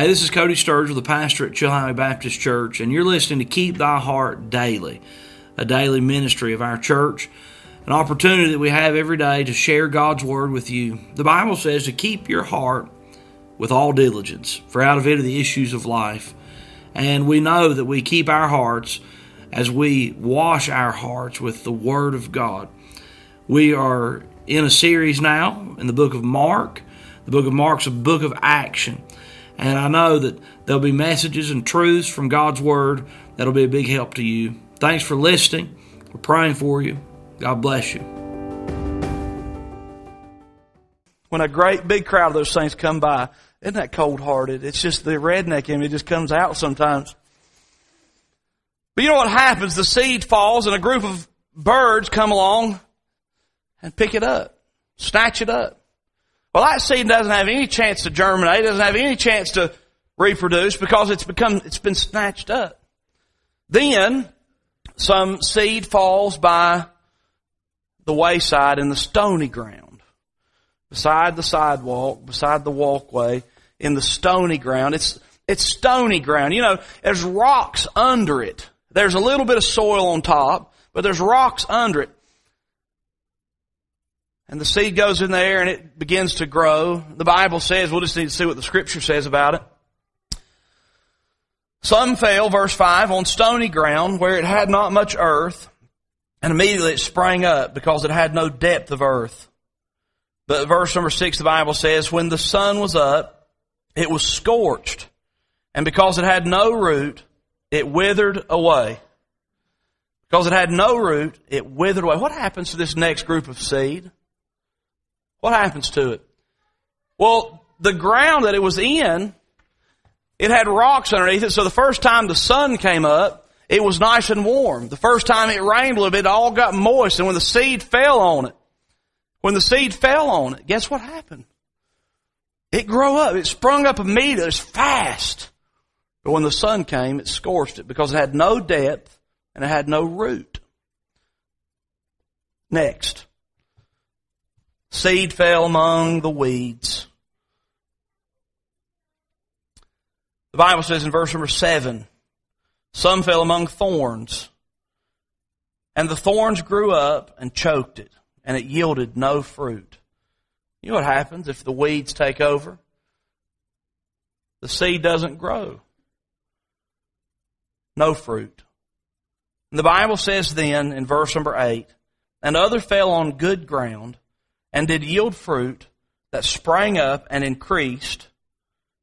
Hey, this is Cody Sturgill, the pastor at Chilhowee Baptist Church, and you're listening to Keep Thy Heart Daily, a daily ministry of our church, an opportunity that we have every day to share God's Word with you. The Bible says to keep your heart with all diligence, for out of it are the issues of life. And we know that we keep our hearts as we wash our hearts with the Word of God. We are in a series now in the book of Mark. The book of Mark's a book of action. And I know that there'll be messages and truths from God's Word that'll be a big help to you. Thanks for listening. We're praying for you. God bless you. When a great big crowd of those saints come by, isn't that cold hearted? It's just the redneck in me just comes out sometimes. But you know what happens? The seed falls and a group of birds come along and pick it up, snatch it up. Well, that seed doesn't have any chance to germinate, doesn't have any chance to reproduce because it's become, it's been snatched up. Then, some seed falls by the wayside in the stony ground, beside the sidewalk, beside the walkway, in the stony ground. It's, it's stony ground. You know, there's rocks under it. There's a little bit of soil on top, but there's rocks under it. And the seed goes in there and it begins to grow. The Bible says, we'll just need to see what the scripture says about it. Some fell, verse 5, on stony ground where it had not much earth, and immediately it sprang up because it had no depth of earth. But verse number 6, the Bible says, when the sun was up, it was scorched, and because it had no root, it withered away. Because it had no root, it withered away. What happens to this next group of seed? What happens to it? Well, the ground that it was in, it had rocks underneath it, so the first time the sun came up, it was nice and warm. The first time it rained a little bit, it all got moist, and when the seed fell on it, when the seed fell on it, guess what happened? It grew up. It sprung up immediately. It was fast. But when the sun came, it scorched it because it had no depth and it had no root. Next. Seed fell among the weeds. The Bible says in verse number seven, some fell among thorns, and the thorns grew up and choked it, and it yielded no fruit. You know what happens if the weeds take over? The seed doesn't grow. No fruit. And the Bible says then in verse number eight, and other fell on good ground, and did yield fruit that sprang up and increased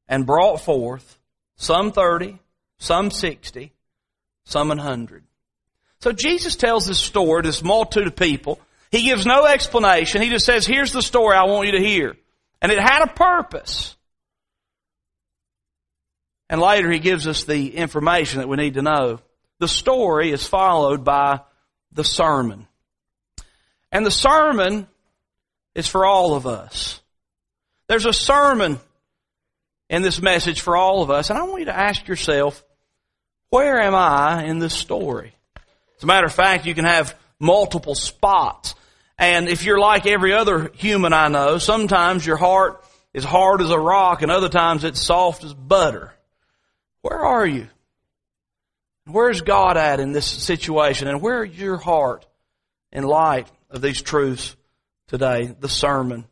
and brought forth some 30, some 60, some a 100. So Jesus tells this story to this multitude of people. He gives no explanation. He just says, here's the story I want you to hear. And it had a purpose. And later he gives us the information that we need to know. The story is followed by the sermon. And the sermon is for all of us. There's a sermon in this message for all of us, and I want you to ask yourself, where am I in this story? As a matter of fact, you can have multiple spots. And if you're like every other human I know, sometimes your heart is hard as a rock and other times it's soft as butter. Where are you? Where's God at in this situation? And where is your heart in light of these truths today, the sermon.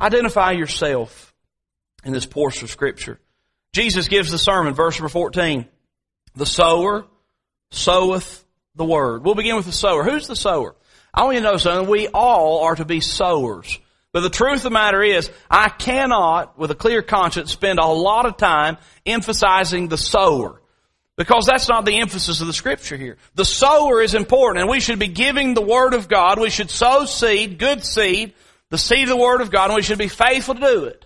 Identify yourself in this portion of scripture. Jesus gives the sermon, verse number 14. The sower soweth the word. We'll begin with the sower. Who's the sower? I want you to know something. We all are to be sowers. But the truth of the matter is, I cannot, with a clear conscience, spend a lot of time emphasizing the sower. Because that's not the emphasis of the scripture here. The sower is important and we should be giving the word of God. We should sow seed, good seed, the seed of the word of God, and we should be faithful to do it.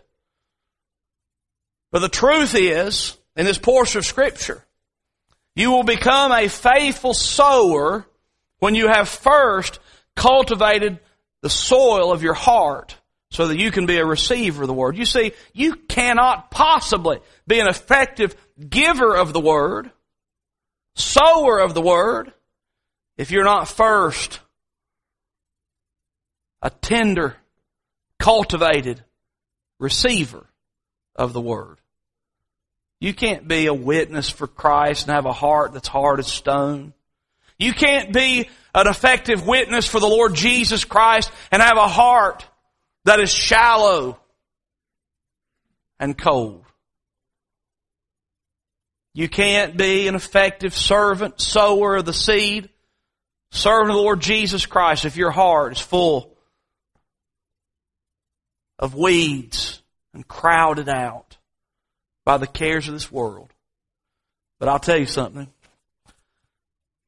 But the truth is, in this portion of scripture, you will become a faithful sower when you have first cultivated the soil of your heart so that you can be a receiver of the word. You see, you cannot possibly be an effective giver of the word sower of the word if you're not first a tender, cultivated receiver of the word. You can't be a witness for Christ and have a heart that's hard as stone. You can't be an effective witness for the Lord Jesus Christ and have a heart that is shallow and cold. You can't be an effective servant, sower of the seed, servant of the Lord Jesus Christ if your heart is full of weeds and crowded out by the cares of this world. But I'll tell you something.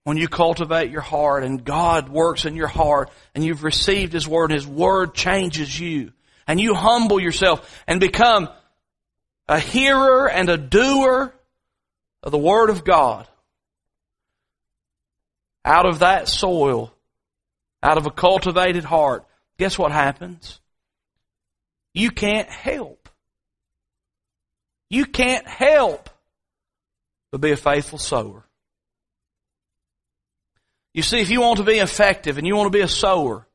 When you cultivate your heart and God works in your heart and you've received His Word and His Word changes you and you humble yourself and become a hearer and a doer of the Word of God, out of that soil, out of a cultivated heart, guess what happens? You can't help. You can't help but be a faithful sower. You see, if you want to be effective and you want to be a sower,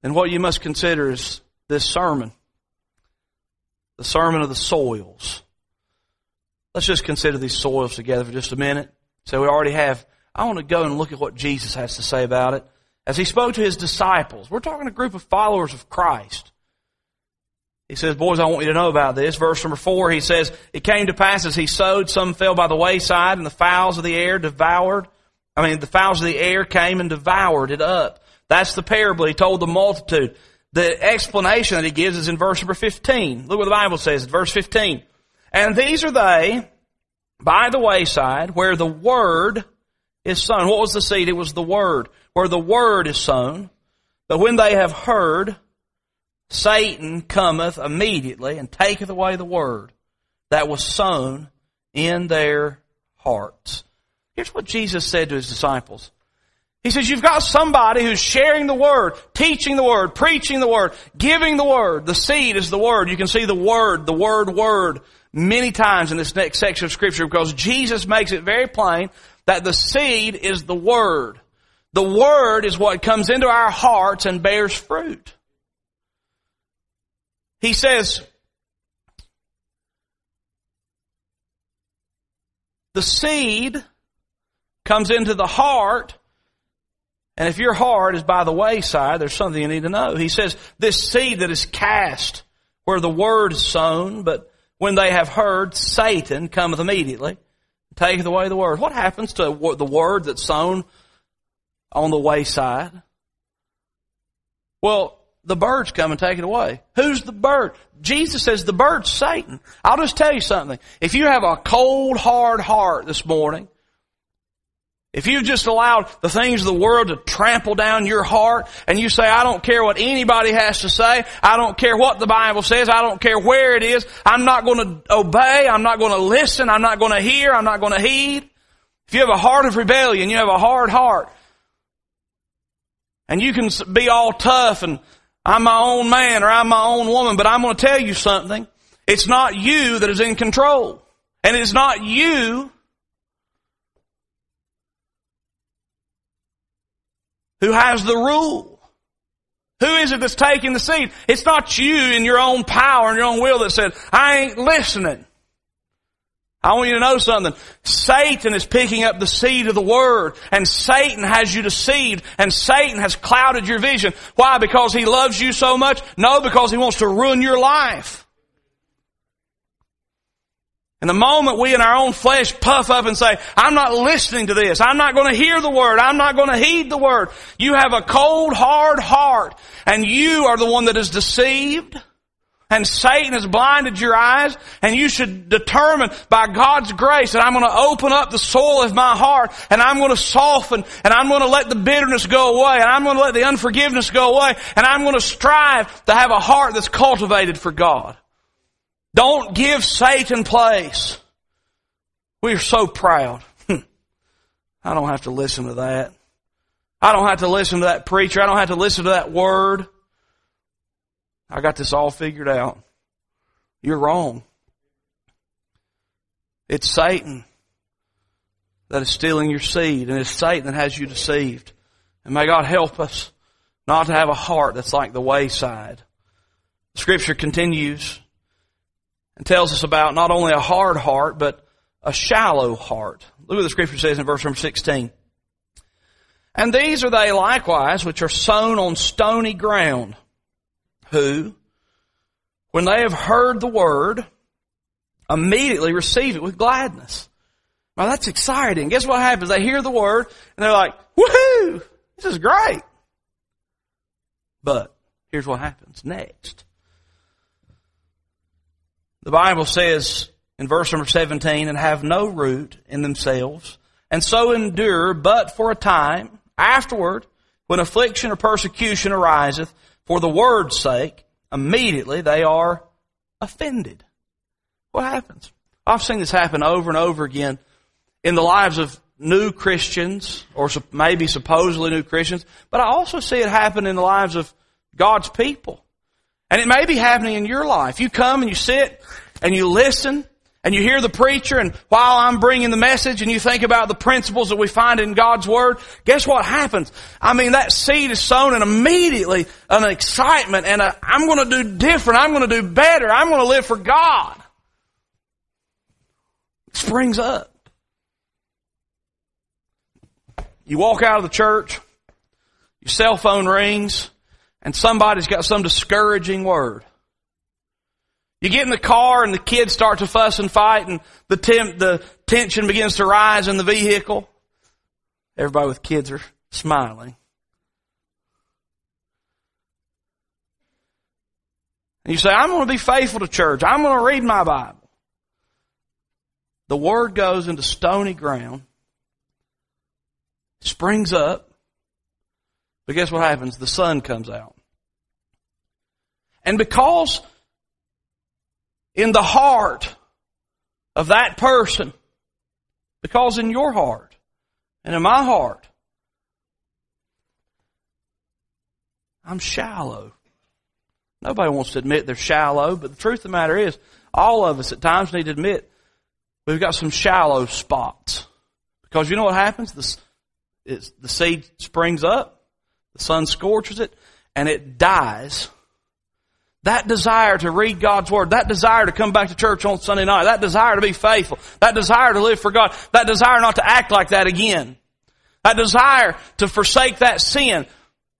then what you must consider is this sermon. The sermon of the soils. Let's just consider these soils together for just a minute. So we already have, I want to go and look at what Jesus has to say about it. As he spoke to his disciples, we're talking a group of followers of Christ. He says, boys, I want you to know about this. Verse number four, he says, it came to pass as he sowed, some fell by the wayside and the fowls of the air devoured. I mean, the fowls of the air came and devoured it up. That's the parable he told the multitude. The explanation that he gives is in verse number 15. Look what the Bible says, verse 15. And these are they by the wayside where the word is sown. What was the seed? It was the word. Where the word is sown. But when they have heard, Satan cometh immediately and taketh away the word that was sown in their hearts. Here's what Jesus said to his disciples. He says, you've got somebody who's sharing the word, teaching the word, preaching the word, giving the word. The seed is the word. You can see the word, the word, word many times in this next section of scripture because Jesus makes it very plain that the seed is the word. The word is what comes into our hearts and bears fruit. He says, the seed comes into the heart and if your heart is by the wayside, there's something you need to know. He says, this seed that is cast where the word is sown, but when they have heard, Satan cometh immediately, taketh away the word. What happens to the word that's sown on the wayside? Well, the birds come and take it away. Who's the bird? Jesus says the bird's Satan. I'll just tell you something. If you have a cold, hard heart this morning, if you've just allowed the things of the world to trample down your heart and you say, I don't care what anybody has to say, I don't care what the Bible says, I don't care where it is, I'm not going to obey, I'm not going to listen, I'm not going to hear, I'm not going to heed. If you have a heart of rebellion, you have a hard heart. And you can be all tough and I'm my own man or I'm my own woman, but I'm going to tell you something. It's not you that is in control. And it's not you who has the rule. Who is it that's taking the seed? It's not you in your own power and your own will that said, I ain't listening. I want you to know something. Satan is picking up the seed of the word and Satan has you deceived and Satan has clouded your vision. Why? Because he loves you so much? No, because he wants to ruin your life. And the moment we in our own flesh puff up and say, I'm not listening to this. I'm not going to hear the word. I'm not going to heed the word. You have a cold, hard heart and you are the one that is deceived and Satan has blinded your eyes and you should determine by God's grace that I'm going to open up the soul of my heart and I'm going to soften and I'm going to let the bitterness go away and I'm going to let the unforgiveness go away and I'm going to strive to have a heart that's cultivated for God. Don't give Satan place. We're so proud. Hmm. I don't have to listen to that. I don't have to listen to that preacher. I don't have to listen to that word. I got this all figured out. You're wrong. It's Satan that is stealing your seed, and it's Satan that has you deceived. And may God help us not to have a heart that's like the wayside. Scripture continues and tells us about not only a hard heart, but a shallow heart. Look what the scripture says in verse number 16. And these are they likewise which are sown on stony ground, who, when they have heard the word, immediately receive it with gladness. Now that's exciting. Guess what happens? They hear the word and they're like, woohoo! This is great. But here's what happens next. The Bible says in verse number 17, and have no root in themselves, and so endure but for a time. Afterward, when affliction or persecution ariseth for the word's sake, immediately they are offended. What happens? I've seen this happen over and over again in the lives of new Christians, or maybe supposedly new Christians, but I also see it happen in the lives of God's people. And it may be happening in your life. You come and you sit and you listen and you hear the preacher and while I'm bringing the message and you think about the principles that we find in God's Word, guess what happens? I mean, that seed is sown and immediately an excitement and i am going to do different. I'm going to do better. I'm going to live for God. It springs up. You walk out of the church, your cell phone rings, and somebody's got some discouraging word. You get in the car and the kids start to fuss and fight and the, temp, the tension begins to rise in the vehicle. Everybody with kids are smiling. And you say, I'm going to be faithful to church. I'm going to read my Bible. The word goes into stony ground, springs up, but guess what happens? The sun comes out. And because in the heart of that person, because in your heart and in my heart, I'm shallow. Nobody wants to admit they're shallow, but the truth of the matter is, all of us at times need to admit we've got some shallow spots. Because you know what happens? The, the seed springs up, sun scorches it, and it dies that desire to read God's Word, that desire to come back to church on Sunday night, that desire to be faithful, that desire to live for God, that desire not to act like that again, that desire to forsake that sin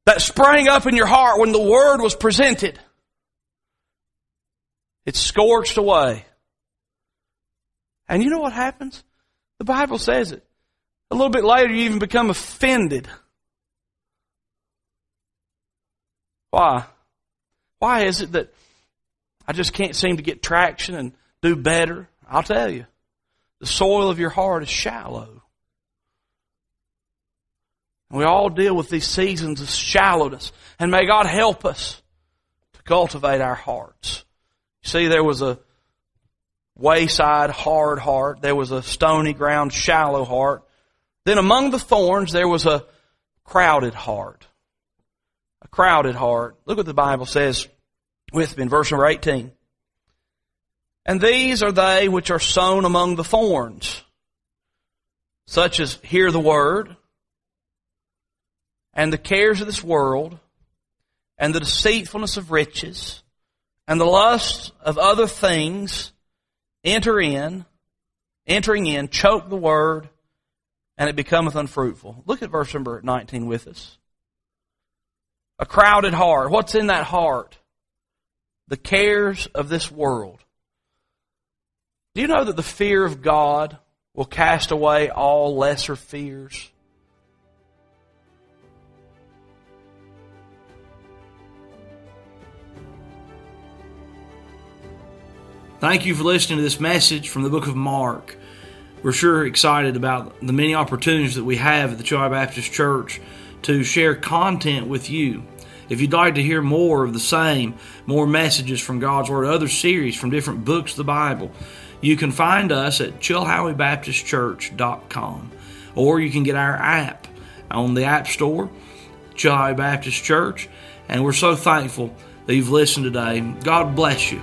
that sprang up in your heart when the Word was presented, it's scorched away. And you know what happens? The Bible says it. A little bit later, you even become offended. Why? Why is it that I just can't seem to get traction and do better? I'll tell you. The soil of your heart is shallow. We all deal with these seasons of shallowness. And may God help us to cultivate our hearts. You see, there was a wayside hard heart. There was a stony ground shallow heart. Then among the thorns, there was a crowded heart crowded heart. Look what the Bible says with me in verse number 18. And these are they which are sown among the thorns, such as hear the word, and the cares of this world, and the deceitfulness of riches, and the lust of other things enter in, entering in, choke the word, and it becometh unfruitful. Look at verse number 19 with us. A crowded heart. What's in that heart? The cares of this world. Do you know that the fear of God will cast away all lesser fears? Thank you for listening to this message from the book of Mark. We're sure excited about the many opportunities that we have at the Chilhowee Baptist Church to share content with you. If you'd like to hear more of the same, more messages from God's Word, other series from different books of the Bible, you can find us at chilhoweebaptistchurch.com or you can get our app on the App Store, Chilhowee Baptist Church. And we're so thankful that you've listened today. God bless you.